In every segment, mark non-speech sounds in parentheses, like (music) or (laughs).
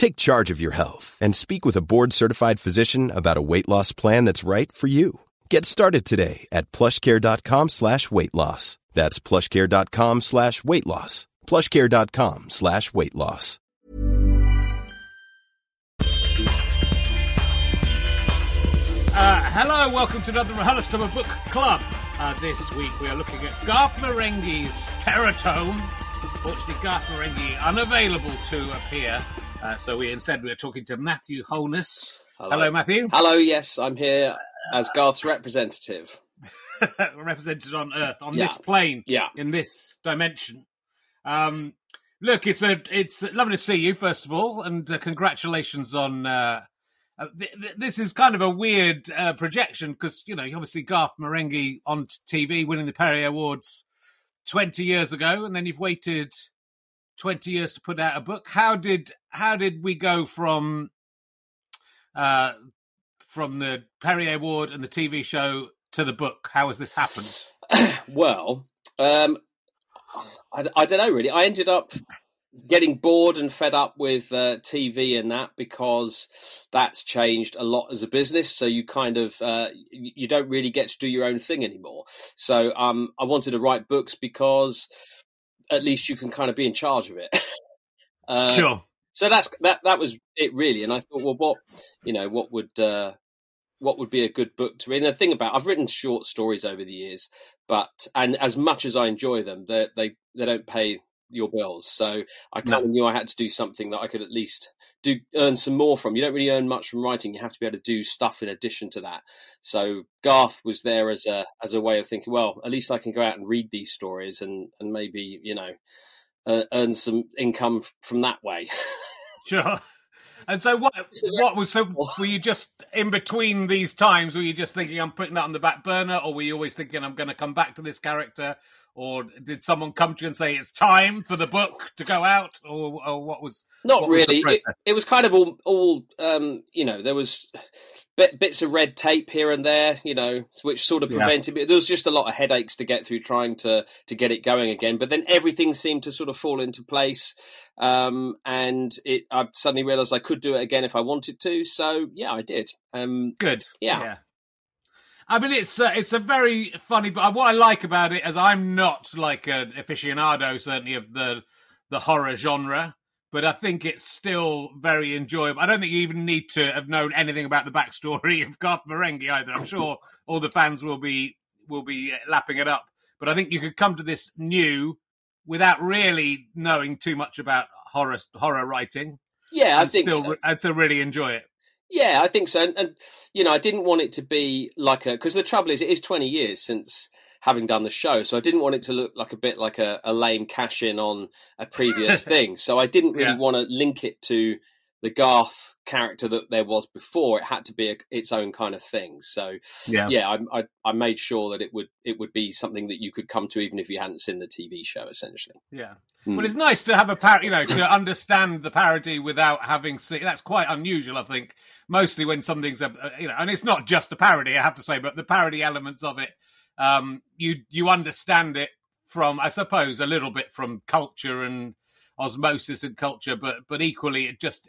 Take charge of your health and speak with a board-certified physician about a weight loss plan that's right for you. Get started today at plushcare.com slash weight loss. That's plushcare.com slash weight loss. plushcare.com slash weight loss. Uh, hello, welcome to another RHLSTP Book Club. Uh, this week we are looking at Garth Marenghi's Terror Tome. Fortunately, Garth Marenghi unavailable to appear, uh, so we instead we're talking to Matthew Holness. Hello, Matthew. Hello, yes, I'm here as Garth's representative. (laughs) represented on Earth, on Yeah. this plane, Yeah. in this dimension. Um, look, it's a it's lovely to see you first of all, and uh, congratulations on. Uh, uh, th- th- this is kind of a weird uh, projection because you know obviously Garth Marenghi on t- TV winning the Perrier Awards twenty years ago, and then you've waited twenty years to put out a book. How did how did we go from uh, from the Perrier Award and the TV show to the book? How has this happened? (coughs) Well, um, I, I don't know really. I ended up getting bored and fed up with uh, TV and that because that's changed a lot as a business. So you kind of uh, you don't really get to do your own thing anymore. So um, I wanted to write books because at least you can kind of be in charge of it. (laughs) uh, Sure. So that's that that was it really. And i thought well what you know what would uh what would be a good book to read? And the thing about i've written short stories over the years but and as much as i enjoy them they they they don't pay your bills. So i kind of knew i had to do something that i could at least do earn some more from. You don't really earn much from writing. You have to be able to do stuff in addition to that. So garth was there as a as a way of thinking well at least i can go out and read these stories and and maybe you know uh, earn some income f- from that way (laughs) Sure. And so, what? What was so? Were you just in between these times? Were you just thinking I'm putting that on the back burner, or were you always thinking I'm going to come back to this character? Or did someone come to you and say it's time for the book to go out, or, or what was? Not what was the really. It, it was kind of all, all um, you know. There was bit, bits of red tape here and there, you know, which sort of prevented yeah. me. There was just a lot of headaches to get through trying to to get it going again. But then everything seemed to sort of fall into place, um, and it. I suddenly realised I could do it again if I wanted to. So yeah, I did. Um, Good. Yeah. yeah. I mean, it's uh, it's a very funny. But what I like about it is I'm not like an aficionado, certainly of the the horror genre but I think it's still very enjoyable. I don't think you even need to have known anything about the backstory (laughs) of Garth Marenghi either. I'm sure all the fans will be will be uh, lapping it up, but I think you could come to this new without really knowing too much about horror horror writing. Yeah, I think still so. and still really enjoy it. Yeah, I think so. And, and you know, I didn't want it to be like a because the trouble is, it is 20 years since having done the show. So I didn't want it to look like a bit like a, a lame cash in on a previous (laughs) thing. So I didn't really yeah. want to link it to the Garth character that there was before. It had to be a, its own kind of thing. So yeah, yeah I, I, I made sure that it would it would be something that you could come to even if you hadn't seen the TV show. Essentially, yeah. Mm. Well, it's nice to have a par- you know, to understand the parody without having seen. That's quite unusual, I think. Mostly when something's a, you know, and it's not just a parody, I have to say, but the parody elements of it um, you you understand it from, I suppose, a little bit from culture and osmosis and culture, but but equally, it just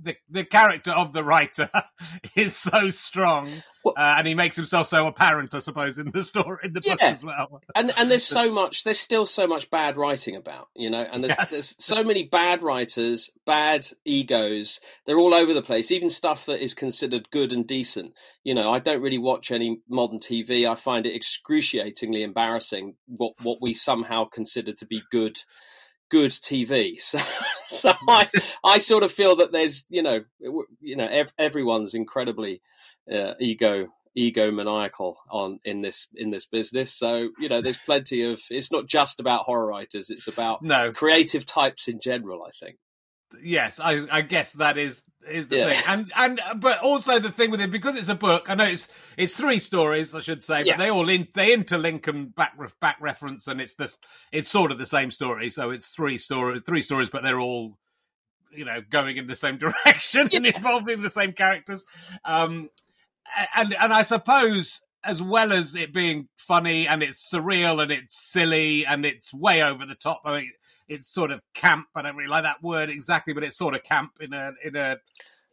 the the character of the writer (laughs) is so strong, well, uh, and he makes himself so apparent, I suppose, in the story in the book as well. And and there's (laughs) so much, there's still so much bad writing about, you know, and there's, yes. there's so many bad writers, bad egos. They're all over the place. Even stuff that is considered good and decent. You know, I don't really watch any modern TV. I find it excruciatingly embarrassing what what we somehow consider to be good good TV. (laughs) So, so I, I sort of feel that there's, you know, you know, ev- everyone's incredibly uh, ego egomaniacal on in this in this business. So you know, there's plenty of. It's not just about horror writers. It's about no creative types in general. I think yes, I, I guess that is is the yeah. thing, and and but also the thing with it because it's a book. I know it's it's three stories, I should say, but yeah. they all in, they interlink and back back reference, and it's this it's sort of the same story. So it's three story three stories, but they're all you know going in the same (laughs) direction yeah. and involving the same characters. Um, and and I suppose as well as it being funny and it's surreal and it's silly and it's way over the top. I mean, it's sort of camp. I don't really like that word exactly, but it's sort of camp in a in a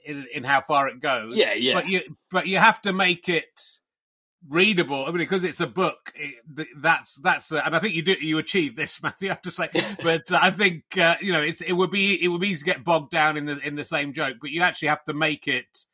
in, in how far it goes. Yeah, yeah. But you but you have to make it readable. I mean, because it's a book. It, that's that's, uh, and I think you do you achieve this, (laughs) Matthew. I have to say, but uh, I think uh, you know it's it would be it would be easy to get bogged down in the in the same joke, but you actually have to make it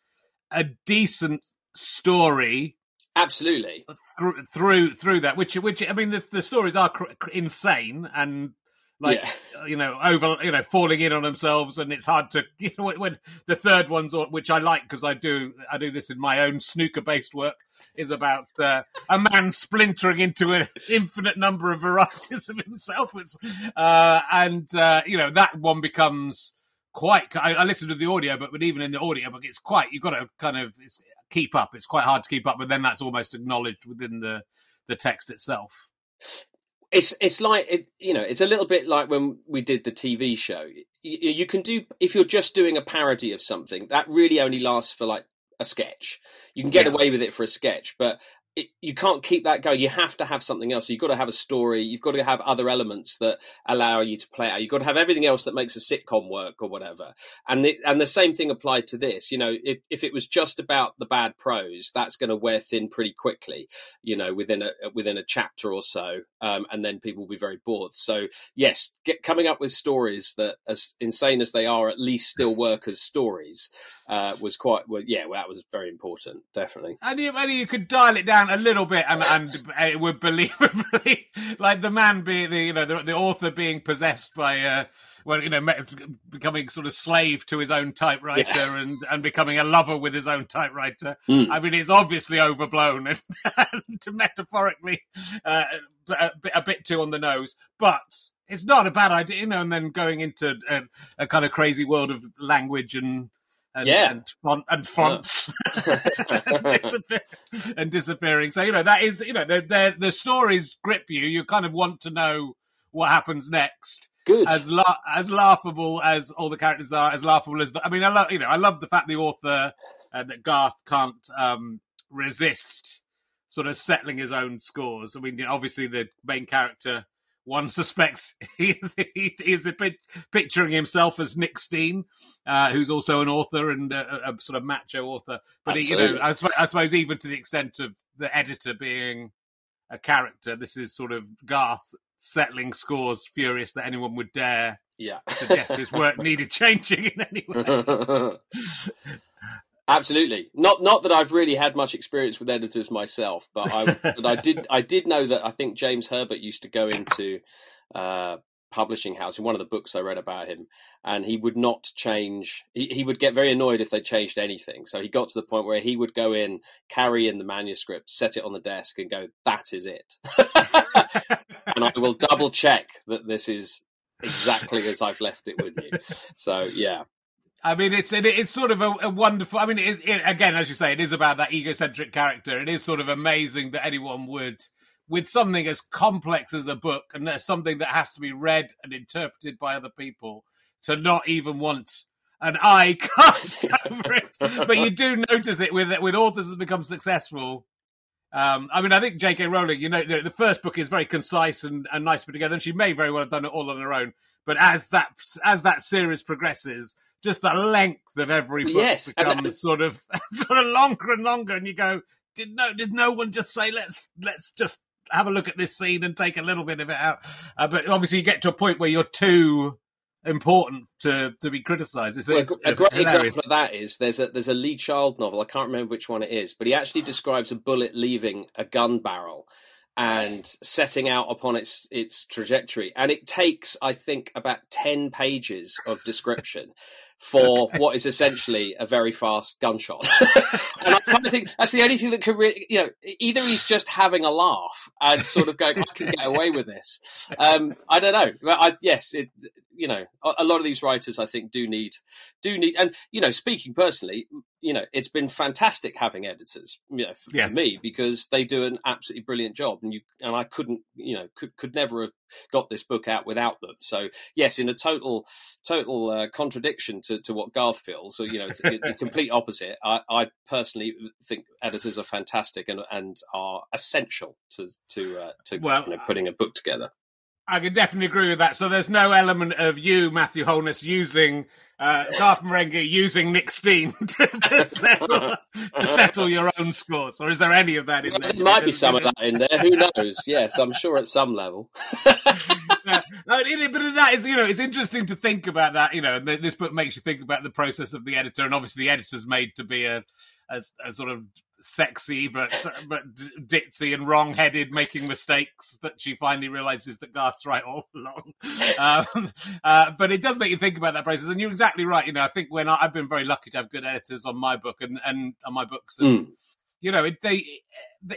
a decent story absolutely through through through that which which i mean the, the stories are cr- cr- insane and like yeah. you know over you know falling in on themselves and it's hard to (laughs) you know when, the third one's which i like because i do i do this in my own snooker based work is about uh, a man splintering into an infinite number of varieties of himself. It's uh, and uh, you know that one becomes quite I, I listened to the audio but, but even in the audio book it's quite you've got to kind of keep up. It's quite hard to keep up but then that's almost acknowledged within the the text itself it's it's like it, you know it's a little bit like when we did the TV show. You, you, can do if you're just doing a parody of something that really only lasts for like a sketch. You can get yeah. away with it for a sketch, but you can't keep that going. You have to have something else. You've got to have a story. You've got to have other elements that allow you to play out. You've got to have everything else that makes a sitcom work or whatever. And it, and the same thing applied to this. You know, if, if it was just about the bad prose, that's going to wear thin pretty quickly. You know, within a within a chapter or so, um, and then people will be very bored. So yes, get, coming up with stories that, as insane as they are, at least still work as stories uh, was quite well. Yeah, well, that was very important, definitely. And you, and you could dial it down a little bit, and, and (laughs) it would believably, (laughs) like the man being the you know the, the author being possessed by. Uh, well, you know, becoming sort of slave to his own typewriter yeah. and, and becoming a lover with his own typewriter. Mm. I mean, it's obviously overblown and, (laughs) and metaphorically uh, a, a, bit too on the nose, but it's not a bad idea, you know. And then going into a, a kind of crazy world of language and and, yeah. and, font, and fonts yeah. (laughs) and, (laughs) disappear, and, disappearing. So you know that is you know the the stories grip you. You kind of want to know what happens next. Good. As la- as laughable as all the characters are, as laughable as the, I mean, I love you know I love the fact the author uh, that Garth can't um, resist sort of settling his own scores. I mean, obviously the main character one suspects (laughs) he is, he is picturing himself as Nick Steen, uh, who's also an author and a, a sort of macho author. But he, you know, I, I, suppose even to the extent of the editor being a character, this is sort of Garth settling scores, furious that anyone would dare yeah. suggest his work (laughs) needed changing in any way. (laughs) Absolutely. Not not that I've really had much experience with editors myself, but I (laughs) but I did I did know that I think James Herbert used to go into uh, publishing house in one of the books I read about him, and he would not change. He, he would get very annoyed if they changed anything. So he got to the point where he would go in, carry in the manuscript, set it on the desk, and go, "That is it." (laughs) and I will double check that this is exactly as I've left it with you. So yeah, I mean, it's it, it's sort of a, a wonderful. I mean, it, it, again, as you say, it is about that egocentric character. It is sort of amazing that anyone would, with something as complex as a book, and there's something that has to be read and interpreted by other people, to not even want an eye (laughs) cast over it. But you do notice it with with authors that become successful. Um, I mean, I think J.K. Rowling, you know, the, the, first book is very concise and, and nice put together, and she may very well have done it all on her own. But as that as that series progresses, just the length of every book yes, becomes sort of (laughs) sort of longer and longer, and you go, did no did no one just say let's let's just have a look at this scene and take a little bit of it out? Uh, but obviously, you get to a point where you're too important to to be criticised. It's, well, it's a great hilarious. example of that is there's a there's a Lee Child novel. I can't remember which one it is, but he actually describes a bullet leaving a gun barrel and setting out upon its its trajectory, and it takes I think about ten pages of description (laughs) for what is essentially a very fast gunshot. (laughs) and I kind of think that's the only thing that could really, you know, either he's just having a laugh and sort of going, I can get away with this. Um, I don't know. But I, yes, it, you know, a, a, lot of these writers I think do need, do need, and, you know, speaking personally, you know, it's been fantastic having editors, you know, for, yes. for me because they do an absolutely brilliant job and you, and I couldn't, you know, could, could never have got this book out without them. So yes, in a total, total uh, contradiction to, to what Garth feels. So you know, the complete opposite. I, I, personally think editors are fantastic and and are essential to to uh, to well, you know, putting a book together. I can definitely agree with that. So there's no element of you, Matthew Holness, using uh, Garth Marenghi using Nick Steen (laughs) to, to, settle, to settle your own scores, or is there any of that in there? There might be some of that in there. Who knows? Yes, I'm sure at some level. (laughs) yeah. but that is, you know, it's interesting to think about that. You know, this book makes you think about the process of the editor, and obviously the editor's made to be a, a, a sort of sexy but but ditzy and wrong-headed, making mistakes that she finally realizes that Garth's right all (laughs) along. Um, uh, but it does make you think about that process, and you're exactly right. You know, I think when I, have been very lucky to have good editors on my book and and on my books, and mm. you know, it, they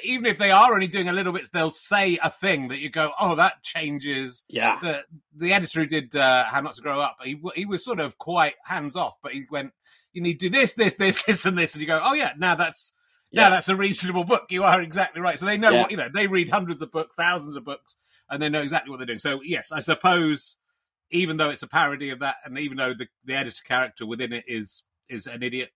even if they are only doing a little bit, they'll say a thing that you go, "Oh, that changes." Yeah. The the editor who did uh, How Not to Grow Up, he he was sort of quite hands off, but he went, "You need to do this, this, this, (laughs) this, and this," and you go, "Oh yeah, now that's." Yeah. that's a reasonable book. You are exactly right. So they know yeah. what you know. They read hundreds of books, thousands of books, and they know exactly what they're doing. So yes, I suppose even though it's a parody of that, and even though the, the editor character within it is is an idiot,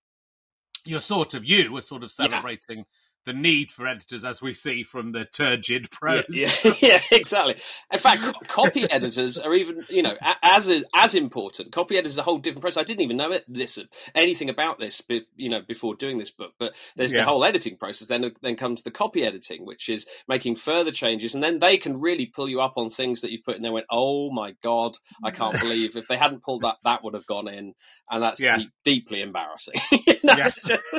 you're sort of you are sort of celebrating. Yeah the need for editors, as we see from the turgid prose. Yeah, (laughs) yeah, yeah exactly. In fact, copy (laughs) editors are even, you know, as as important. Copy editors is a whole different process. I didn't even know it, this anything about this, you know, before doing this book. But there's yeah. the whole editing process. Then then comes the copy editing, which is making further changes, and then they can really pull you up on things that you put in there. Went, oh my god, I can't (laughs) believe if they hadn't pulled that, that would have gone in, and that's yeah. deeply embarrassing. you know, just,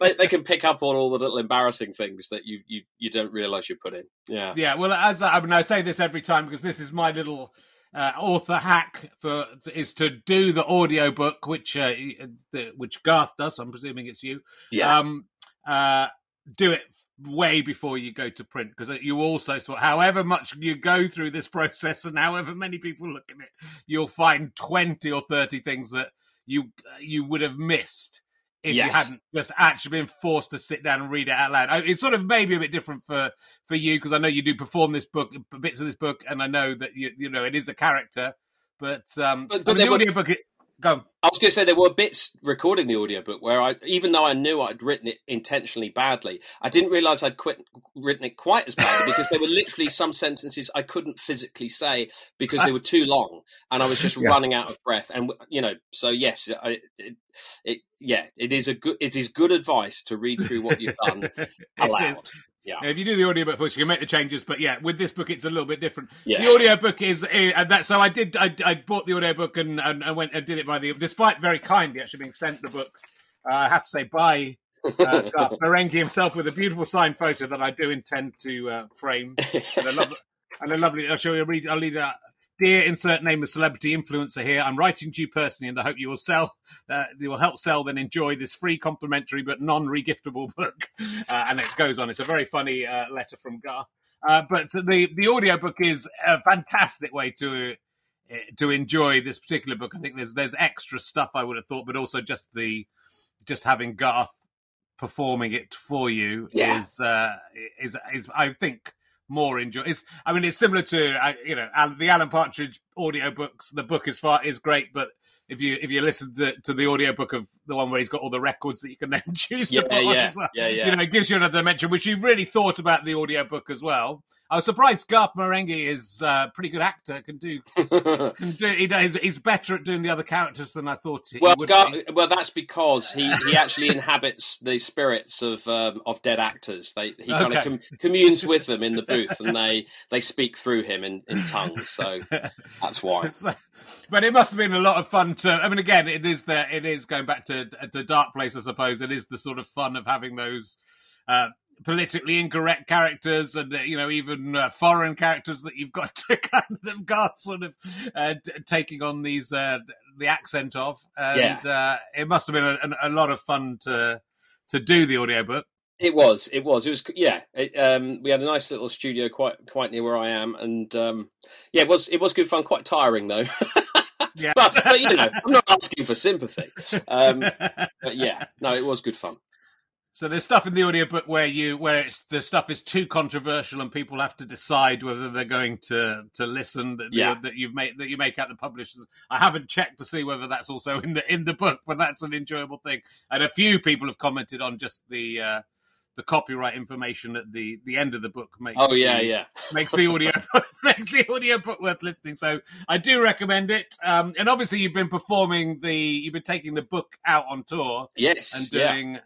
they, they can pick up on all the little embarrassing embarrassing things that you you, you don't realize you put in. Yeah. Yeah. Well, as I mean, I say this every time because this is my little uh, author hack for is to do the audio book, which uh, the, which Garth does. I'm presuming it's you. Yeah. Um, uh, do it way before you go to print because you also however much you go through this (laughs) process and however many people look at it you'll find 20 or 30 things that you you would have missed if yes. you hadn't just actually been forced to sit down and read it out loud. It's sort of maybe a bit different for for you because I know you do perform this book, bits of this book, and I know that you you know it is a character, but um, but, but I mean, the audiobook. It, Go. I was going to say there were bits recording the audiobook where I, even though I knew I'd written it intentionally badly, I didn't realise I'd quit, written it quite as badly because there were literally some sentences I couldn't physically say because they were too long, and I was just (laughs) yeah. running out of breath. And you know, so yes, I, it, it, yeah, it is a good, it is good advice to read through what you've done (laughs) aloud. Yeah. If you do the audiobook first, you can make the changes. But yeah, with this book, it's a little bit different. Yeah. The audiobook is, eh, and that, so I did, I, I bought the audiobook and, and, and went and did it by the, despite very kindly actually being sent the book, uh, I have to say by uh, (laughs) Marenghi himself with a beautiful signed photo that I do intend to uh, frame. (laughs) And a, lovely, and a lovely, I'll show you, a read, I'll read, uh, Dear insert name of celebrity influencer here. I'm writing to you personally in the hope you will sell, uh, you will help sell, then enjoy this free, complimentary but non-regiftable (laughs) book. Uh, and it goes on. It's a very funny uh, letter from Garth. Uh, but the the audiobook is a fantastic way to uh, to enjoy this particular book. I think there's there's extra stuff I would have thought, but also just the just having Garth performing it for you yeah. is uh, is is I think more enjoy. It's, I mean, it's similar to uh, you know the Alan Partridge audiobooks. The book is far is great, but if you if you listen to, to the audiobook of the one where he's got all the records that you can then (laughs) choose yeah, to put yeah, on as well, yeah, yeah. you know, it gives you another dimension. Which you've really thought about the audiobook as well. I was surprised Garth Marenghi is a uh, pretty good actor. Can do, (laughs) can do. He, he's, he's, better at doing the other characters than I thought. He well, would Gar- well, that's because he, he actually inhabits the spirits of um, of dead actors. They he kind of com- communes with them in the (laughs) booth, and they they speak through him in, in tongues. So (laughs) that's why. So, but it must have been a lot of fun to. I mean, again, it is the it is going back to to Dark Place, I suppose. It is the sort of fun of having those. Uh, politically incorrect characters and uh, you know even uh, foreign characters that you've got (laughs) to kind of got sort of uh, d- taking on these uh, the accent of and yeah. Uh, it must have been a, a, lot of fun to to do the audiobook it was it was it was yeah it, um, we had a nice little studio quite quite near where i am and um, yeah it was it was good fun quite tiring though (laughs) yeah but, but, you know i'm not asking for sympathy um, but yeah no it was good fun so there's stuff in the audiobook where you where it's the stuff is too controversial and people have to decide whether they're going to to listen that, yeah. that you've made that you make out the publishers. I haven't checked to see whether that's also in the in the book, but that's an enjoyable thing. And a few people have commented on just the uh, the copyright information at the the end of the book makes oh yeah the, yeah (laughs) makes the audio (laughs) makes the audio book worth listening so i do recommend it um, and obviously you've been performing the you've been taking the book out on tour yes and doing yeah.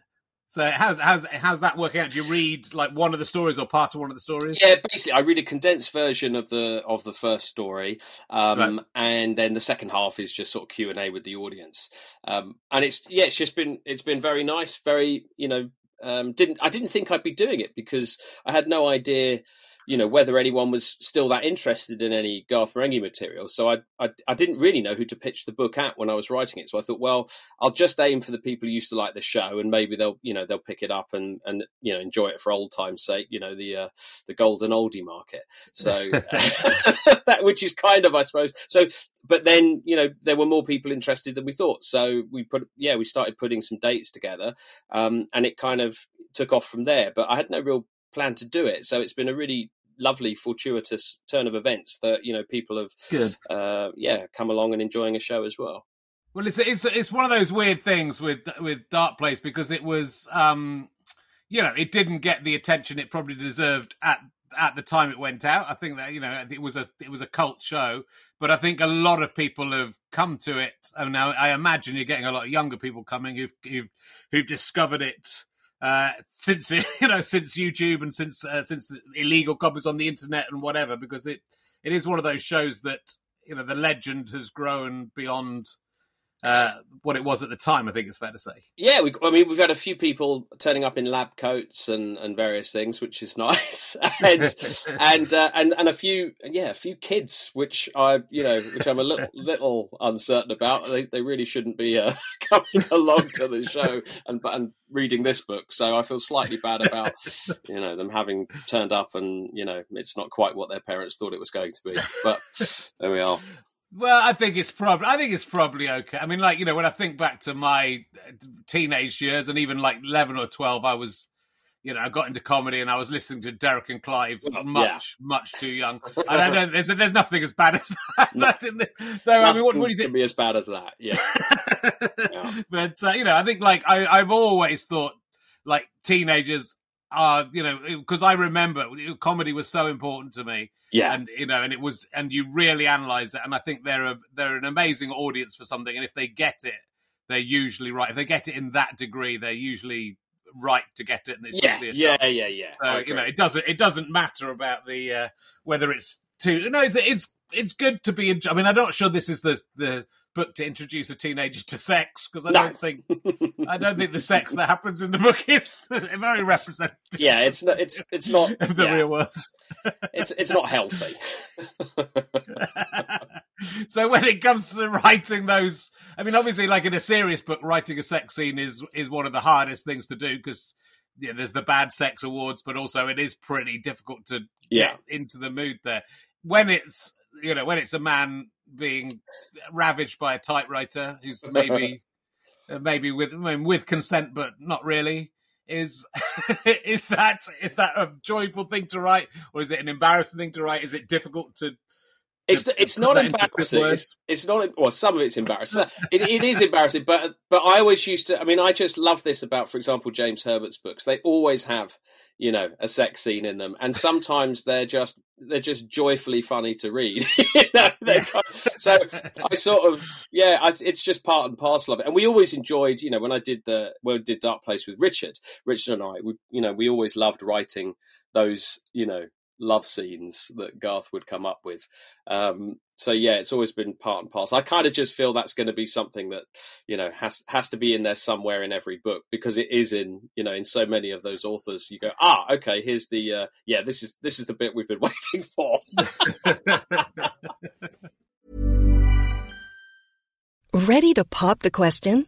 So how's how's how's that working out? Do you read like one of the stories or part of one of the stories? Yeah, basically, I read a condensed version of the of the first story, um, right. and then the second half is just sort of Q and A with the audience. Um, and it's yeah, it's just been it's been very nice, very you know, um, didn't I didn't think I'd be doing it because I had no idea you know whether anyone was still that interested in any Garth Marenghi material. So I, I, I didn't really know who to pitch the book at when I was writing it. So I thought, well, I'll just aim for the people who used to like the show, and maybe they'll you know they'll pick it up and and you know enjoy it for old times' sake. You know the uh, the golden oldie market. So (laughs) that which is kind of I suppose. So but then you know there were more people interested than we thought. So we put yeah we started putting some dates together, um, and it kind of took off from there. But I had no real plan to do it. So it's been a really lovely, fortuitous turn of events that you know people have, Good. Uh, yeah, come along and enjoying a show as well. Well, it's it's it's one of those weird things with with Dark Place because it was, um, you know, it didn't get the attention it probably deserved at at the time it went out. I think that you know it was a it was a cult show, but I think a lot of people have come to it. And now I imagine you're getting a lot of younger people coming who've who've, who've discovered it uh, since (laughs) you know since YouTube and since uh, since the illegal copies on the internet and whatever, because it it is one of those shows that you know the legend has grown beyond uh, what it was at the time. I think it's fair to say. Yeah, we, I mean, we've had a few people turning up in lab coats and, and various things, which is (laughs) nice, and (laughs) and, uh, and and a few, yeah, a few kids, which I, you know, which I'm a little (laughs) little uncertain about. They they really shouldn't be uh, coming along to the show and and reading this book, so I feel slightly bad about you know them having turned up and you know it's not quite what their parents thought it was going to be. But there we are. Well, I think it's probably I think it's probably okay. I mean, like you know, when I think back to my teenage years and even like eleven or twelve, I was, you know, I got into comedy and I was listening to Derek and Clive Well, much, yeah. much too young. And I don't, there's, there's nothing as bad as that. (laughs) that in this. Though, I mean, what, what do you think? can be as bad as that. Yeah. (laughs) Yeah. but uh, you know, I think like I, I've always thought like teenagers are, you know, because I remember comedy was so important to me, Yeah. and you know, and it was, and you really analyze it, and I think they're a, they're an amazing audience for something, and if they get it, they're usually right. If they get it in that degree, they're usually right to get it, and it's yeah. Yeah. Yeah. Yeah. I So you know, it doesn't it doesn't matter about the uh, whether it's too. No, it's it's it's good to be. I mean, I'm not sure this is the the book to introduce a teenager to sex because I No. don't think I don't think the sex that happens in the book (laughs) is very representative yeah. It's not. It's it's not. (laughs) of the yeah, real world. (laughs) It's it's not healthy. so when it comes to writing those, I mean, obviously, like in a serious book, writing a sex scene is is one of the hardest things to do because. Yeah, there's the bad sex awards, but also it is pretty difficult to Yeah. get into the mood there. When it's you know when it's a man being ravaged by a typewriter who's (laughs) maybe uh, maybe with I mean, with consent but not really is (laughs) is that is that a joyful thing to write or is it an embarrassing thing to write? Is it difficult to It's it's not embarrassing. It's, it's not. Well, some of it's embarrassing. It, it is embarrassing, but but I always used to. I mean, I just love this about, for example, James Herbert's books. They always have, you know, a sex scene in them, and sometimes they're just they're just joyfully funny to read. (laughs) you know, so I sort of yeah, I, it's just part and parcel of it. And we always enjoyed, you know, when I did the I did Dark Place with Richard, Richard and I, we, you know, we always loved writing those, you know, love scenes that Garth would come up with. Um, so yeah, it's always been part and parcel. I kind of just feel that's going to be something that you know has has to be in there somewhere in every book because it is in you know in so many of those authors. You go ah okay, here's the uh, yeah this is this is the bit we've been (laughs) waiting for. (laughs) Ready to pop the question?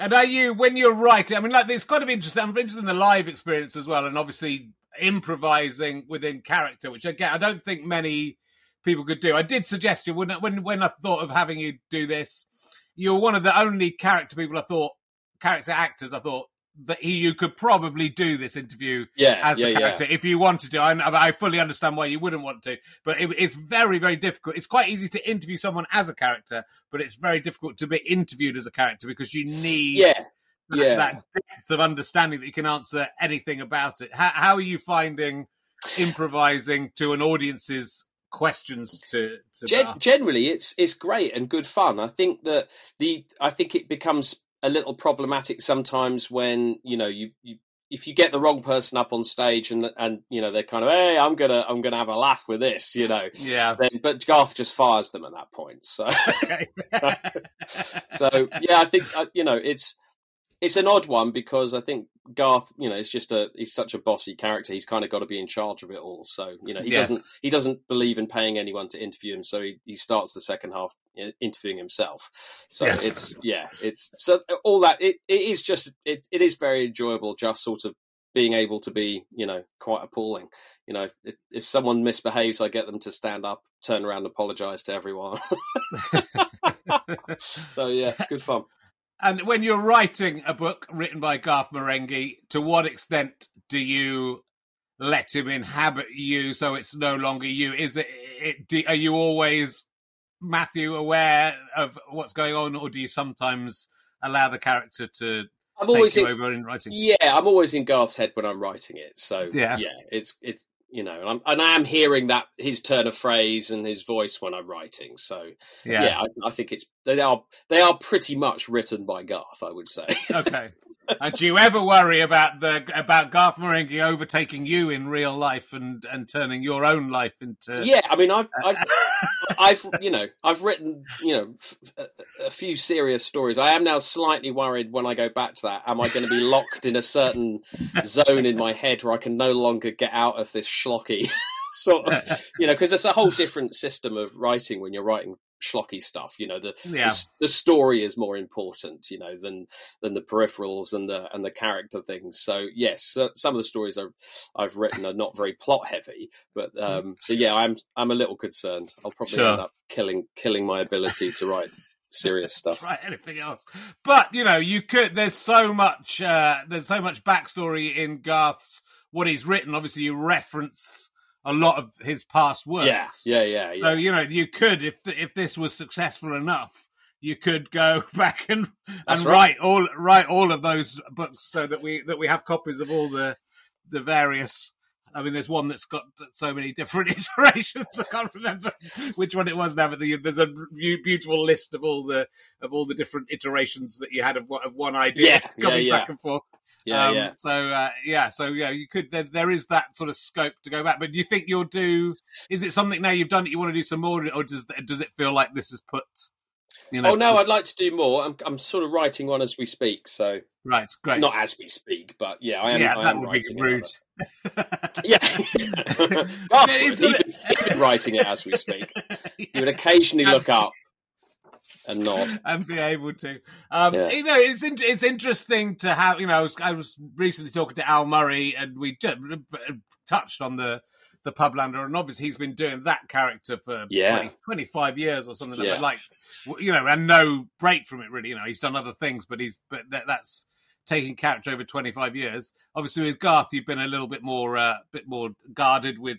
And are you, when you're writing, I mean, like, it's kind of interesting. I'm interested in the live experience as well, and obviously improvising within character, which again, I don't think many people could do. I did suggest you when when when I thought of having you do this, you were one of the only character people I thought, character actors I thought that he, you could probably do this interview Yeah, as yeah, the yeah. character if you wanted to. I, I fully understand why you wouldn't want to, but it, it's very, very difficult. It's quite easy to interview someone as a character, but it's very difficult to be interviewed as a character because you need Yeah, that, yeah. that depth of understanding that you can answer anything about it. How, how are you finding improvising to an audience's questions to, to Gen- generally it's it's great and good fun. I think that the I think it becomes a little problematic sometimes when you know you, you if you get the wrong person up on stage and and you know they're kind of hey I'm gonna I'm gonna have a laugh with this you know Yeah. then but Garth just fires them at that point so (laughs) (laughs) so yeah I think uh, you know it's it's an odd one because I think Garth you know is just a he's such a bossy character he's kind of got to be in charge of it all so you know he Yes. doesn't he doesn't believe in paying anyone to interview him so he, he starts the second half interviewing himself so Yes. it's yeah it's so all that it, it is just it, it is very enjoyable just sort of being able to be you know quite appalling you know if, if someone misbehaves i get them to stand up turn around apologize to everyone (laughs) (laughs) so yeah it's good fun And when you're writing a book written by Garth Marenghi, to what extent do you let him inhabit you so it's no longer you? Is it, it do, are you always Matthew aware of what's going on, or do you sometimes allow the character to i'm take always you in, over in writing? yeah i'm always in garth's head when i'm writing it so Yeah. yeah it's it's you know and, I'm, and i am hearing that his turn of phrase and his voice when i'm writing so yeah, I, I think it's they are they are pretty much written by garth i would say okay. And do you ever worry about the about Garth Marenghi overtaking you in real life and and turning your own life into? Yeah, I mean, I've, I've, (laughs) I've, you know, I've written, you know, a, a few serious stories. I am now slightly worried when I go back to that. Am I going to be locked in a certain zone in my head where I can no longer get out of this schlocky (laughs) sort of, you know, because it's a whole different system of writing when you're writing schlocky stuff. You know, the, Yeah. the the story is more important, you know, than than the peripherals and the and the character things. So yes, so, some of the stories I've I've written are not very plot heavy, but (laughs) um, so yeah, I'm I'm a little concerned. I'll probably Sure. end up killing killing my ability to write serious (laughs) stuff. Right, anything else? But you know, you could. There's so much. Uh, there's so much backstory in Garth's what he's written. Obviously, you reference a lot of his past works. Yeah, yeah, yeah, yeah. So you know, you could if if this was successful enough, you could go (laughs) back and That's and right. write all write all of those books so that we that we have copies of all the the various. I mean, there's one that's got so many different (laughs) iterations. I can't remember which one it was now, but the, there's a beautiful list of all the of all the different iterations that you had of one, of one idea Yeah, (laughs) yeah, coming yeah. back and forth. yeah, Um, yeah. So uh, yeah, so yeah, you could. There, there is that sort of scope to go back. But do you think you'll do? Is it something now you've done that you want to do some more, or does does it feel like this is put? You know, Oh no, I'd like to do more. I'm I'm sort of writing one as we speak. So right, great. not as we speak, but yeah, I am. yeah, I that am would be writing rude. Yeah, Garth There is would. a- He'd, he'd writing it as we speak. (laughs) He would occasionally look up and nod. and be able to. Um, Yeah. You know, it's in, it's interesting to have. You know, I was, I was recently talking to Al Murray, and we just touched on the the Pub Landlord, and obviously he's been doing that character for Yeah. 20, 25 years or something like Yeah. that. Like, you know, and no break from it really. You know, he's done other things, but he's but that, that's taking character over 25 years. Obviously, with Garth, you've been a little bit more, uh, bit more guarded with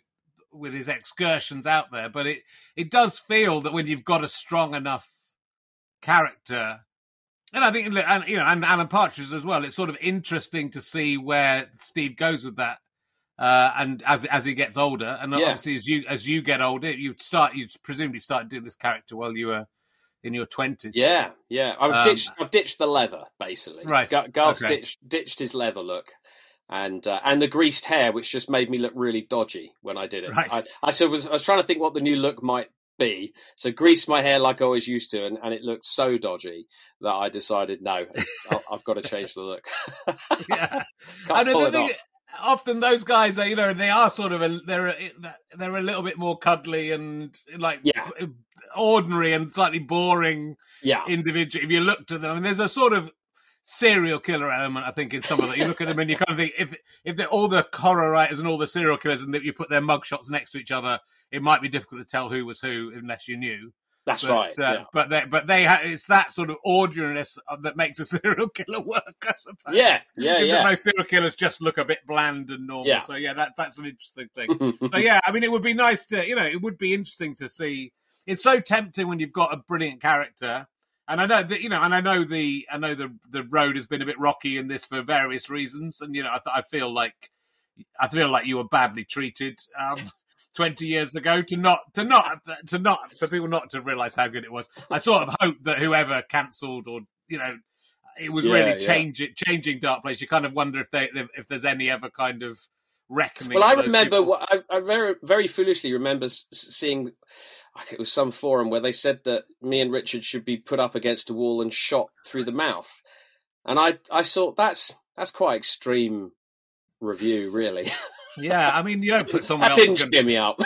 with his excursions out there, but it it does feel that when you've got a strong enough character, and I think and you know and Alan Partridge as well, it's sort of interesting to see where Steve goes with that. Uh, and as as he gets older, and Yeah. obviously as you as you get older, you start you presumably started doing this character while you were in your twenties. Yeah, yeah. I've Um, ditched. I've ditched the leather basically. Right, Gar- Garth's okay. ditched ditched his leather look, and uh, and the greased hair, which just made me look really dodgy when I did it. Right. I, I sort of was I was trying to think what the new look might be. So greased my hair like I always used to, and, and it looked so dodgy that I decided no, I've got to change the look. (laughs) (laughs) yeah. Can't And pull it off. Often those guys are, you know, they are sort of a, they're a, they're a little bit more cuddly and like Yeah. ordinary and slightly boring Yeah, individual. If you look to them, and there's a sort of serial killer element, I think, in some of that. You look at them and you kind of think if if all the horror writers and all the serial killers, and that you put their mugshots next to each other, it might be difficult to tell who was who unless you knew. That's But, right. uh, yeah. But they, but they, ha- it's that sort of ordinariness that makes a (laughs) serial killer work. I suppose. Yeah, yeah, yeah. most serial killers just look a bit bland and normal. Yeah. So yeah, that that's an interesting thing. so (laughs) yeah, I mean, it would be nice to, you know, it would be interesting to see. It's so tempting when you've got a brilliant character, and I know that you know, and I know the, I know the the road has been a bit rocky in this for various reasons, and you know, I, th- I feel like, I feel like you were badly treated. Um, 20 years ago to not to not to not for people not to realize how good it was i sort of hope that whoever cancelled or you know it was Yeah, really yeah. changing Dark Place. You kind of wonder if they if there's any ever kind of reckoning. Well, I remember. what- I, I very, very foolishly remember seeing. It was some forum where they said that me and Richard should be put up against a wall and shot through the mouth, and I, I thought that's that's quite extreme review, really. (laughs) Yeah, I mean, you don't put someone that else didn't cheer me up.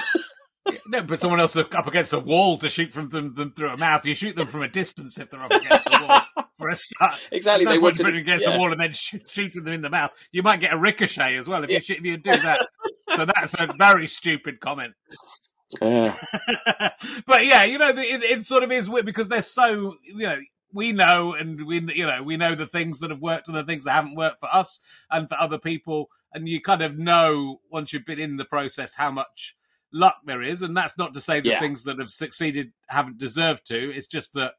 you don't put someone else up against a wall to shoot from them, them through a mouth. You shoot them from a distance if they're up against the wall (laughs) for a start. Exactly, There's they no point wanted- putting against yeah. the wall and then sh- shooting them in the mouth. You might get a ricochet as well if you shoot, if you do that. so that's a very stupid comment. Yeah. (laughs) but yeah, you know, it, it sort of is weird because they're so, you know, we know and we, you know, we know the things that have worked and the things that haven't worked for us and for other people. And you kind of know once you've been in the process how much luck there is. And that's not to say that Yeah. things that have succeeded haven't deserved to. It's just that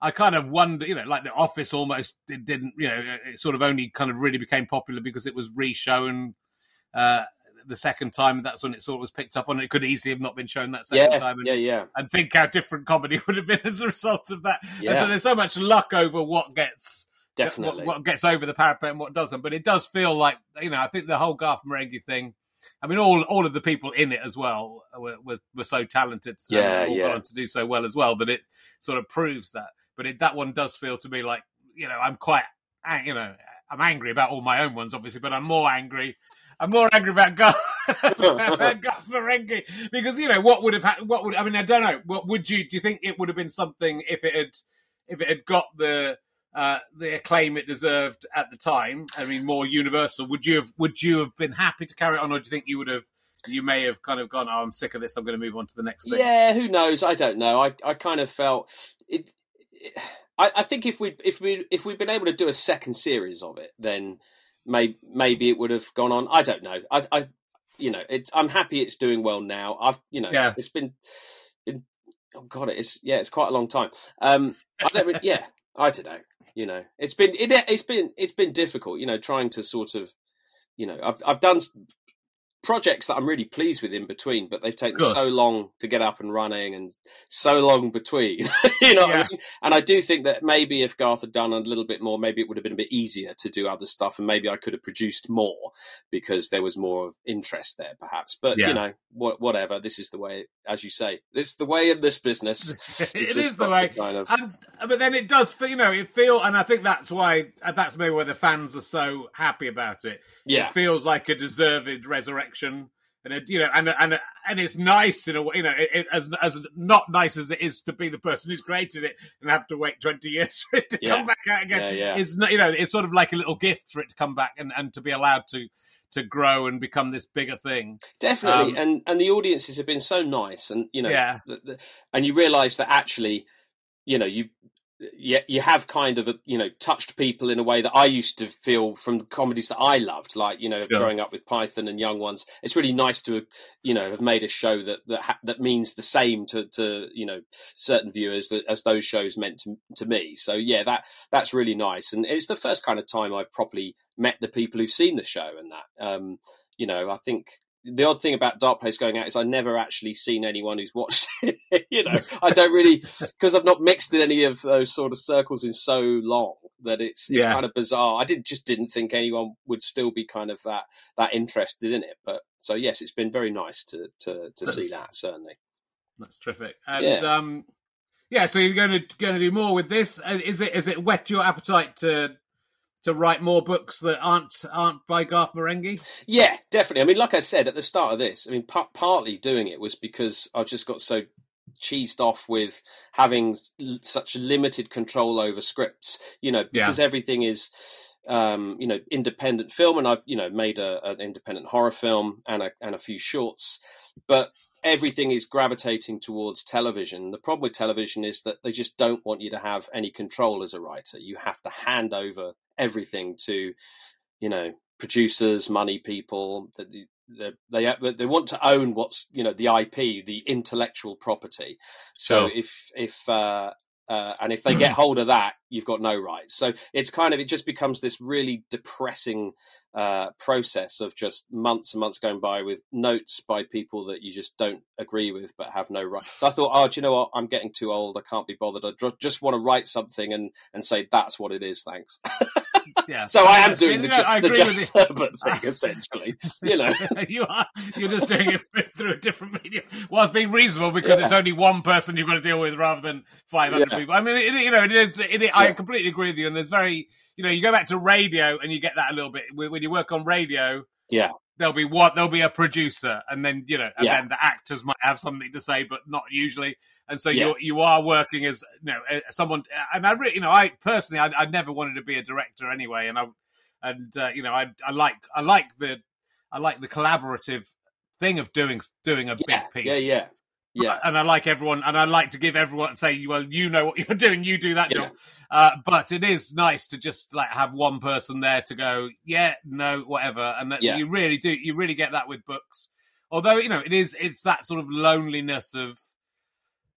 I kind of wonder, you know, like The Office almost it didn't, you know, it sort of only kind of really became popular because it was re-shown uh, the second time. That's when it sort of was picked up on. It could easily have not been shown that second Yeah, time. And, yeah, yeah. and think how different comedy (laughs) would have been as a result of that. And so there's so much luck over what gets Definitely. what, what gets over the parapet and what doesn't. But it does feel like you know I think the whole Garth Marenghi thing. I mean, all all of the people in it as well were were, were so talented. Yeah, all yeah. gone to do so well as well that it sort of proves that. But it, that one does feel to me like you know I'm quite you know I'm angry about all my own ones obviously, but I'm more angry. I'm more angry about Garth, (laughs) about (laughs) Garth Marenghi because you know what would have had what would I mean I don't know what would you do you think it would have been something if it had if it had got the uh, the acclaim it deserved at the time I mean more universal would you have would you have been happy to carry it on or do you think you would have you may have kind of gone oh I'm sick of this I'm going to move on to the next thing Yeah, who knows? I don't know. I, I kind of felt it. it I, I think if we if we if we'd been able to do a second series of it, then maybe maybe it would have gone on. I don't know. I, I you know, it's I'm happy it's doing well now. I've you know, Yeah. it's been, been oh god, it's yeah, it's quite a long time. Um, I don't really, yeah, I don't know. You know, it's been it, it's been it's been difficult. You know, trying to sort of, you know, I've I've done projects that I'm really pleased with in between, but they've taken Good. so long to get up and running and so long between. (laughs) you know what Yeah. I mean? And I do think that maybe if Garth had done a little bit more, maybe it would have been a bit easier to do other stuff and maybe I could have produced more because there was more of interest there perhaps. But Yeah. you know, what, whatever. This is the way, as you say, this is the way of this business. (laughs) (laughs) It is the way. Kind of, and, but then it does feel, you know, it feel, and I think that's why, uh, that's maybe why the fans are so happy about it. Yeah. It feels like a deserved resurrection. And it, you know, and and and it's nice in a way, you know, it, it, as as not nice as it is to be the person who's created it and have to wait twenty years for it to Yeah. come back out again. Yeah, yeah. It's not, you know, it's sort of like a little gift for it to come back and, and to be allowed to to grow and become this bigger thing. Definitely, Um, and and the audiences have been so nice, and you know, Yeah. the, the, and you realise that actually, you know, you you, you have kind of you know touched people in a way that I used to feel from the comedies that I loved, like you know, Sure. growing up with Python and Young Ones. It's really nice to you know have made a show that that ha- that means the same to to you know certain viewers that, as those shows meant to to me. So yeah, that that's really nice, and it's the first kind of time I've properly met the people who've seen the show, and that um, you know, I think the odd thing about Dark Place going out is I've never actually seen anyone who's watched (laughs) it. you know, I don't really (laughs) because I've not mixed in any of those sort of circles in so long that it's, it's Yeah. kind of bizarre. I did just didn't think anyone would still be kind of that that interested in it. But so yes, it's been very nice to to to see that certainly. That's terrific. And Yeah. um, yeah, so you're going to going to do more with this. Uh, Is it is it whet your appetite to to write more books that aren't aren't by Garth Marenghi? Yeah, definitely. I mean, like I said at the start of this, I mean, par- partly doing it was because I just got so cheesed off with having l- such limited control over scripts. You know, Yeah. because everything is, um, you know, independent film, and I've you know made a, an independent horror film and a and a few shorts, but everything is gravitating towards television. The problem with television is that they just don't want you to have any control as a writer. You have to hand over everything to, you know, producers, money people. That they, they they want to own what's you know the IP, the intellectual property. So if if uh, uh, and if they get hold of that, you've got no rights. So it's kind of it just becomes this really depressing uh, process of just months and months going by with notes by people that you just don't agree with but have no right. So I thought, oh, do you know what? I'm getting too old. I can't be bothered. I just want to write something and and say that's what it is. Thanks. (laughs) Yeah. so I am doing the, I the Jack with (laughs) thing (laughs) essentially. You know. (laughs) you are. You're just doing it through a different medium. Well, it's being reasonable because Yeah. it's only one person you've got to deal with rather than 500 Yeah. people. I mean, it, you know, it is. It, I Yeah. completely agree with you. And there's very, you know, you go back to radio and you get that a little bit when you work on radio. Yeah. There'll be what there'll be a producer, and then you know, and Yeah. then the actors might have something to say, but not usually. And so Yeah. you you are working as you know uh, someone. And I really, you know, I personally, I, I never wanted to be a director anyway, and I and uh, you know, I I like I like the I like the collaborative thing of doing doing a Yeah. big piece. Yeah. Yeah. Yeah. And I like everyone, and I like to give everyone say, well, you know what (laughs) you're doing, you do that Yeah. job. Uh, but it is nice to just like have one person there to go, yeah, no, whatever, and that Yeah. you really do, you really get that with books. Although you know, it is, it's that sort of loneliness of,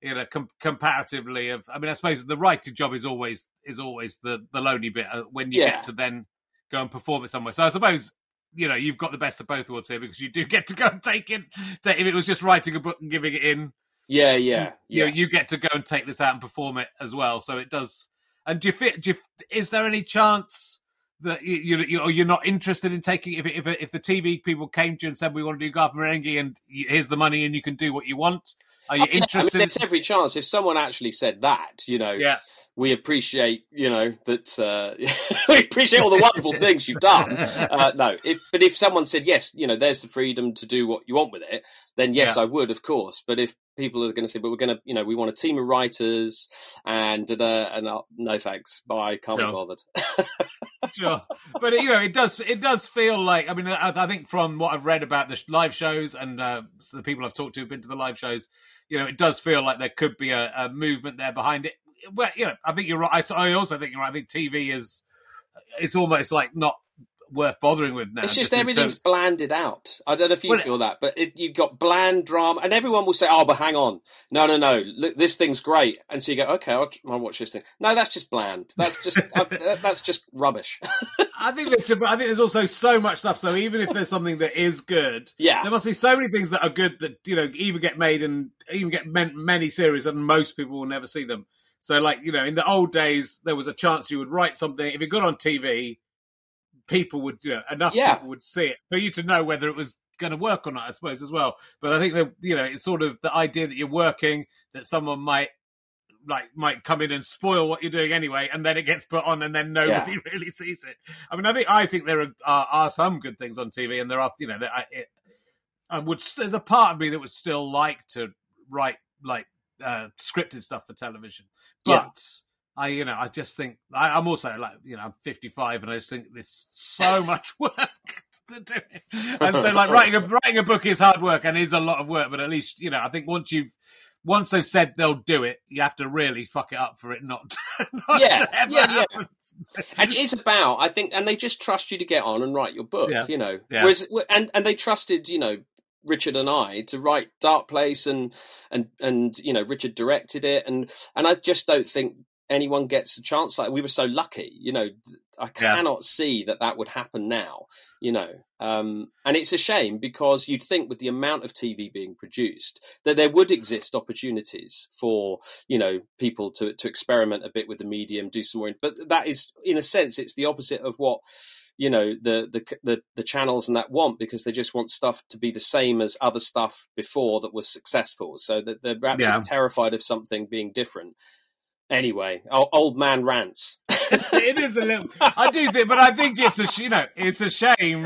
you know, com- comparatively of. I mean, I suppose the writing job is always is always the the lonely bit uh, when you Yeah. get to then go and perform it somewhere. So I suppose you know you've got the best of both worlds here because you do get to go and take it. Take, if it was just writing a book and giving it in, Yeah. Yeah. you Yeah. know, you get to go and take this out and perform it as well. So it does. And do you feel? Do you, is there any chance that you, you, you you're not interested in taking if if if the TV people came to you and said we want to do Garth Marenghi and here's the money and you can do what you want? Are you Oh, yeah, interested? I mean, there's every chance if someone actually said that, you know, yeah, we appreciate, you know, that uh, (laughs) we appreciate all the wonderful things you've done. (laughs) Uh, no, if but if someone said yes, you know, there's the freedom to do what you want with it, then yes, Yeah. I would, of course. But if people are going to say, but we're going to, you know, we want a team of writers, and uh, and uh, no thanks, bye, can't Sure. be bothered. sure. But you know, it does it does feel like I mean, I, I think from what I've read about the live shows and uh, the people I've talked to who've been to the live shows, you know, it does feel like there could be a, a movement there behind it. Well, you know, I think you're right. I also think you're right. I think TV is it's almost like not worth bothering with now. It's just in everything's terms- blanded out. I don't know if you Well, feel that, but it, you've got bland drama, and everyone will say, "Oh, but hang on, no, no, no, look, this thing's great," and so you go, "Okay, I'll, I'll watch this thing." No, that's just bland. That's just uh, (laughs) that's just rubbish. (laughs) I think there's, I think there's also so much stuff. So even if there's something that is good, Yeah. there must be so many things that are good that you know even get made and even get many series, and most people will never see them. So like you know, in the old days, there was a chance you would write something if it got on TV, people would you know enough Yeah. people would see it for you to know whether it was going to work or not. I suppose as well. But I think that you know it's sort of the idea that you're working that someone might like might come in and spoil what you're doing anyway, and then it gets put on, and then nobody (laughs) really sees it. I mean, I think I think there are are, are some good things on TV, and there are you know that I, it, I would there's a part of me that would still like to write like uh, scripted stuff for television, but. Yeah. I, you know, I just think I, I'm also like, you know, I'm 55, and I just think there's so (laughs) much (laughs) work to do. And so, like, writing a (laughs) writing a book is hard work and is a lot of work. But at least, you know, I think once you've once they've said they'll do it, you have to really fuck it up for it not, to, not Yeah, to ever yeah, yeah. and it is about i think and they just trust you to get on and write your book Yeah. you know Yeah. whereas and and they trusted you know richard and i to write dark place and and and you know richard directed it. And and i just don't think anyone gets a chance. Like we were so lucky you know i Yeah. cannot see that that would happen now you know. Um and it's a shame because you'd think with the amount of tv being produced that there would exist opportunities for you know people to to experiment a bit with the medium do some more but that is in a sense it's the opposite of what you know the the the, the channels and that want because they just want stuff to be the same as other stuff before that was successful so that they're absolutely Yeah. terrified of something being different anyway old man rants (laughs) it is a little. I do think, but I think it's a you know it's a shame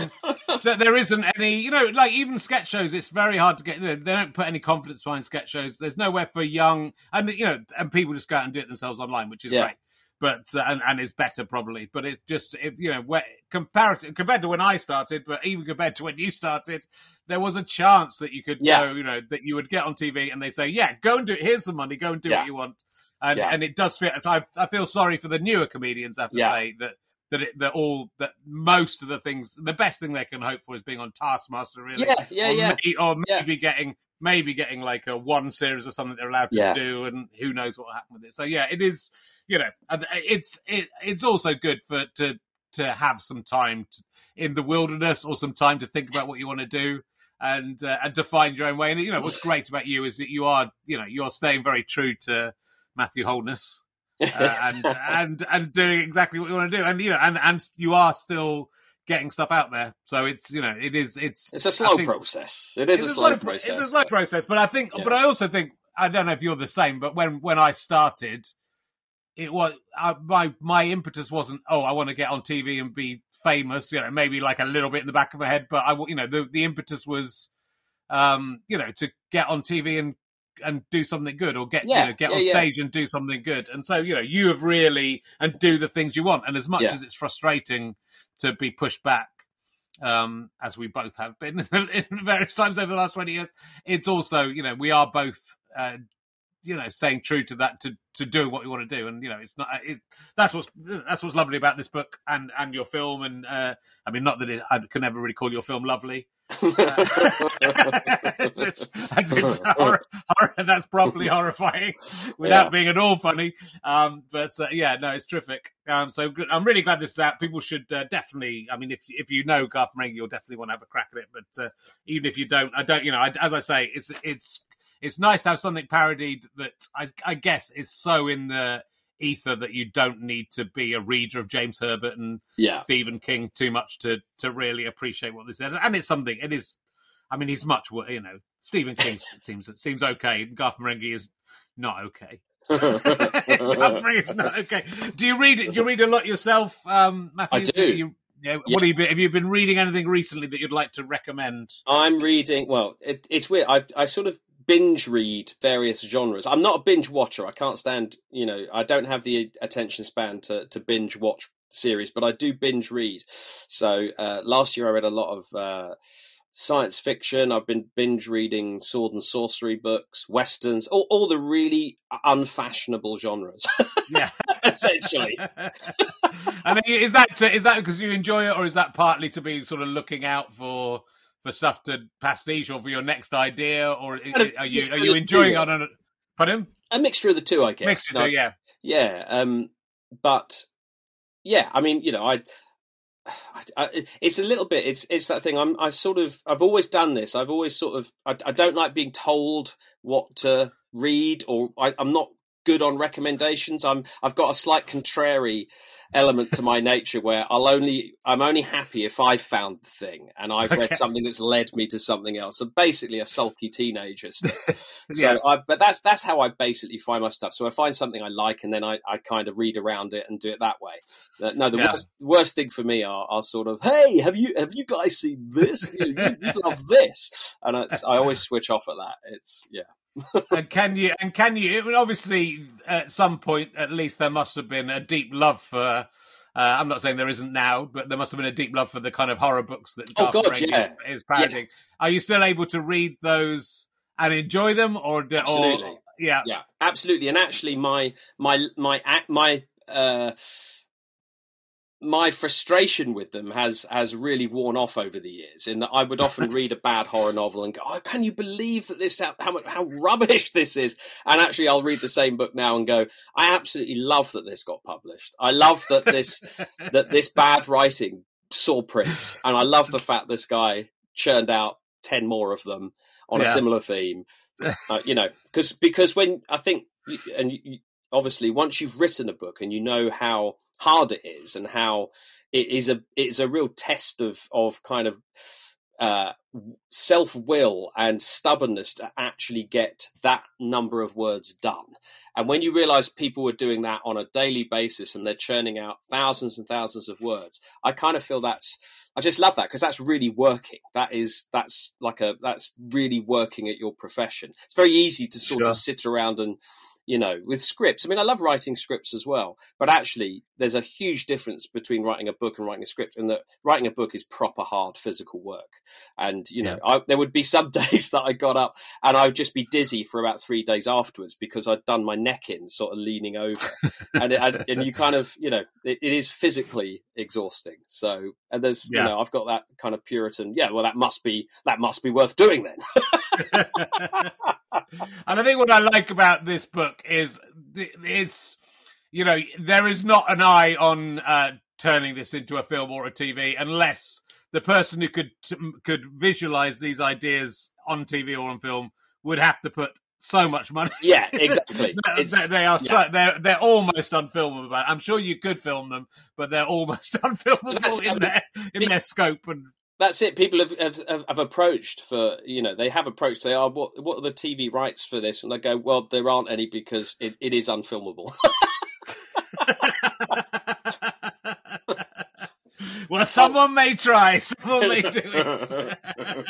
that there isn't any you know like even sketch shows. It's very hard to get. They don't put any confidence behind sketch shows. There's nowhere for young and you know and people just go out and do it themselves online, which is Yeah. great. But uh, and and it's better probably. But it just it, you know where, comparative compared to when I started, but even compared to when you started, there was a chance that you could Yeah. go. You know that you would get on TV and they say, yeah, go and do it. Here's some money. Go and do Yeah. what you want. And Yeah. and it does feel. I, I feel sorry for the newer comedians. I have to say that that it, that all that most of the things, the best thing they can hope for is being on Taskmaster, really. Yeah, yeah, or yeah. may- or Yeah. maybe getting maybe getting like a one series or something they're allowed to Yeah. do, and who knows what will happen with it. So yeah, it is. You know, and it's it, it's also good for to to have some time to, in the wilderness or some time to think about what you want to do and uh, and to find your own way. And you know what's great about you is that you are you know you're staying very true to Matthew Holness uh, and and and doing exactly what you want to do. And you know and and you are still getting stuff out there. So it's you know it is it's It's a I slow think- process. It is a slow pro- process. It's a slow process, but I think, Yeah. but I also think, I don't know if you're the same, but when when I started, it was uh, my my impetus wasn't, oh, I want to get on TV and be famous, you know, maybe like a little bit in the back of my head, but I you know, the the impetus was, um, you know, to get on TV and and do something good or get Yeah, you know get yeah, on yeah. stage and do something good and so you know you have really and do the things you want and as much Yeah. as it's frustrating to be pushed back um, as we both have been (laughs) in various times over the last 20 years. It's also, you know, we are both, uh, you know, staying true to that, to, to do what we want to do. And, you know, it's not, it, that's what's, that's what's lovely about this book and, and your film. And, uh, I mean, not that it, I can never really call your film lovely. (laughs) it's, it's, it's, it's (laughs) horror, horror, that's properly horrifying without Yeah. being at all funny. Um, but uh, yeah, no, it's terrific. Um, so. I'm really glad this is out. People should uh, definitely. I mean, if if you know Garth Marenghi, you'll definitely want to have a crack at it. But uh, even if you don't, I don't. You know, I, as I say, it's it's it's nice to have something parodied that I, I guess is so in the ether that you don't need to be a reader of James Herbert and Yeah. Stephen King too much to to really appreciate what this is. And it's something. It is. I mean, he's much. You know, Stephen King (laughs) seems seems okay. Garth Marenghi is not okay. (laughs) Garth not okay. Do you read? Do you read a lot yourself, um, Matthew? I do. You, yeah, What have you been, have you been reading anything recently that you'd like to recommend? I'm reading. Well, it, it's weird. I I sort of binge read various genres. I'm not a binge watcher. I can't stand. You know, I don't have the attention span to to binge watch series, but I do binge read. So uh, last year I read a lot of. Uh, Science fiction. I've been binge reading sword and sorcery books, westerns, all, all the really unfashionable genres, (laughs) Yeah, essentially. (laughs) and is that is that because you enjoy it, or is that partly to be sort of looking out for for stuff to pastiche or for your next idea, or are you are you enjoying on a pardon A mixture of the two, I guess. mixture? No, too, yeah, Yeah, um, but yeah, I mean, you know, I, I, I, it's a little bit. It's it's that thing. I'm I've sort of I've always done this. I've always sort of I, I don't like being told what to read, or I, I'm not good on recommendations. I'm I've got a slight contrary element to my nature where I'll only I'm only happy if I've found the thing and I've read something that's led me to something else. So basically, a sulky teenager. (laughs) Still. Yeah. So, I, but that's that's how I basically find my stuff. So I find something I like, and then I, I kind of read around it and do it that way. Uh, no, the Yeah. worst worst thing for me are, are sort of, hey, have you have you guys seen this? You, you, you love this, and I, I always switch off at that. It's yeah. And can you and can you I mean, obviously at some point at least there must have been a deep love for uh, I'm not saying there isn't now, but there must have been a deep love for the kind of horror books that Oh, God, yeah. is, is parodying. Are you still able to read those and enjoy them, or, do- or Absolutely. yeah, yeah, absolutely. And actually, my my my my uh, my frustration with them has has really worn off over the years. In that I would often (laughs) read a bad horror novel and go, "Oh, can you believe that this how how, much- how rubbish (laughs) this is?" And actually, I'll read the same book now and go, "I absolutely love that this got published. I love that this that this bad writing saw print, and I love the fact this guy churned out ten more of them on a similar theme." (laughs) uh, you know, because because when I think, and you- obviously, once you've written a book and you know how hard it is and how it is a it's a real test of of kind of uh, self will and stubbornness to actually get that number of words done. And when you realize people are doing that on a daily basis and they're churning out thousands and thousands of words, I kind of feel that's I just love that because that's really working. That is that's like a that's really working at your profession. It's very easy to sort Sure. of sit around and you know, with scripts. I mean, I love writing scripts as well, but actually, there's a huge difference between writing a book and writing a script. And that writing a book is proper hard physical work. And you know, I, there would be some (laughs) days that I got up and I would just be dizzy for about three days afterwards because I'd done my neck in, sort of leaning over, and and, and you kind of, (laughs) you know, it, it is physically exhausting. So, and there's, Yeah. you know, I've got that kind of Puritan. Yeah, well, that must be that must be worth doing then. (laughs) and I think what I like about this book is it's, you know, there is not an eye on uh, turning this into a film or a TV unless the person who could could visualize these ideas on TV or on film would have to put so much money. Yeah, (laughs) exactly. they, they, are so, yeah. they're they're almost unfilmable. I'm sure you could film them, but they're almost (laughs) unfilmable That's- in their in their scope and That's it. People have, have have- approached for you know they have approached. They are what what are the TV rights for this? And they go, well, there aren't any because it, it is unfilmable. (laughs) well, someone may try, (laughs) someone may do it.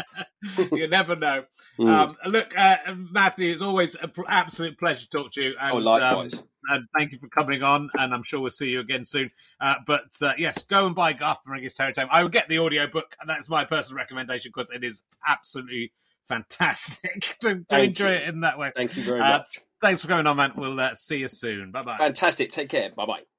(laughs) you never know. Hmm. Um, look, uh, Matthew, it's always an absolute pleasure to talk to you. And, Oh, likewise. Um, and thank you for coming on, and I'm sure we'll see you again soon. Uh, but uh, yes, go and buy Garth Marenghi's Terror Tome. I will get the audiobook, and that's my personal recommendation because it is absolutely fantastic (laughs) to, to enjoy you. it in that way. Thank you very Uh, much. Thanks for coming on, man. We'll uh, see you soon. Bye bye. Fantastic. Take care. Bye bye.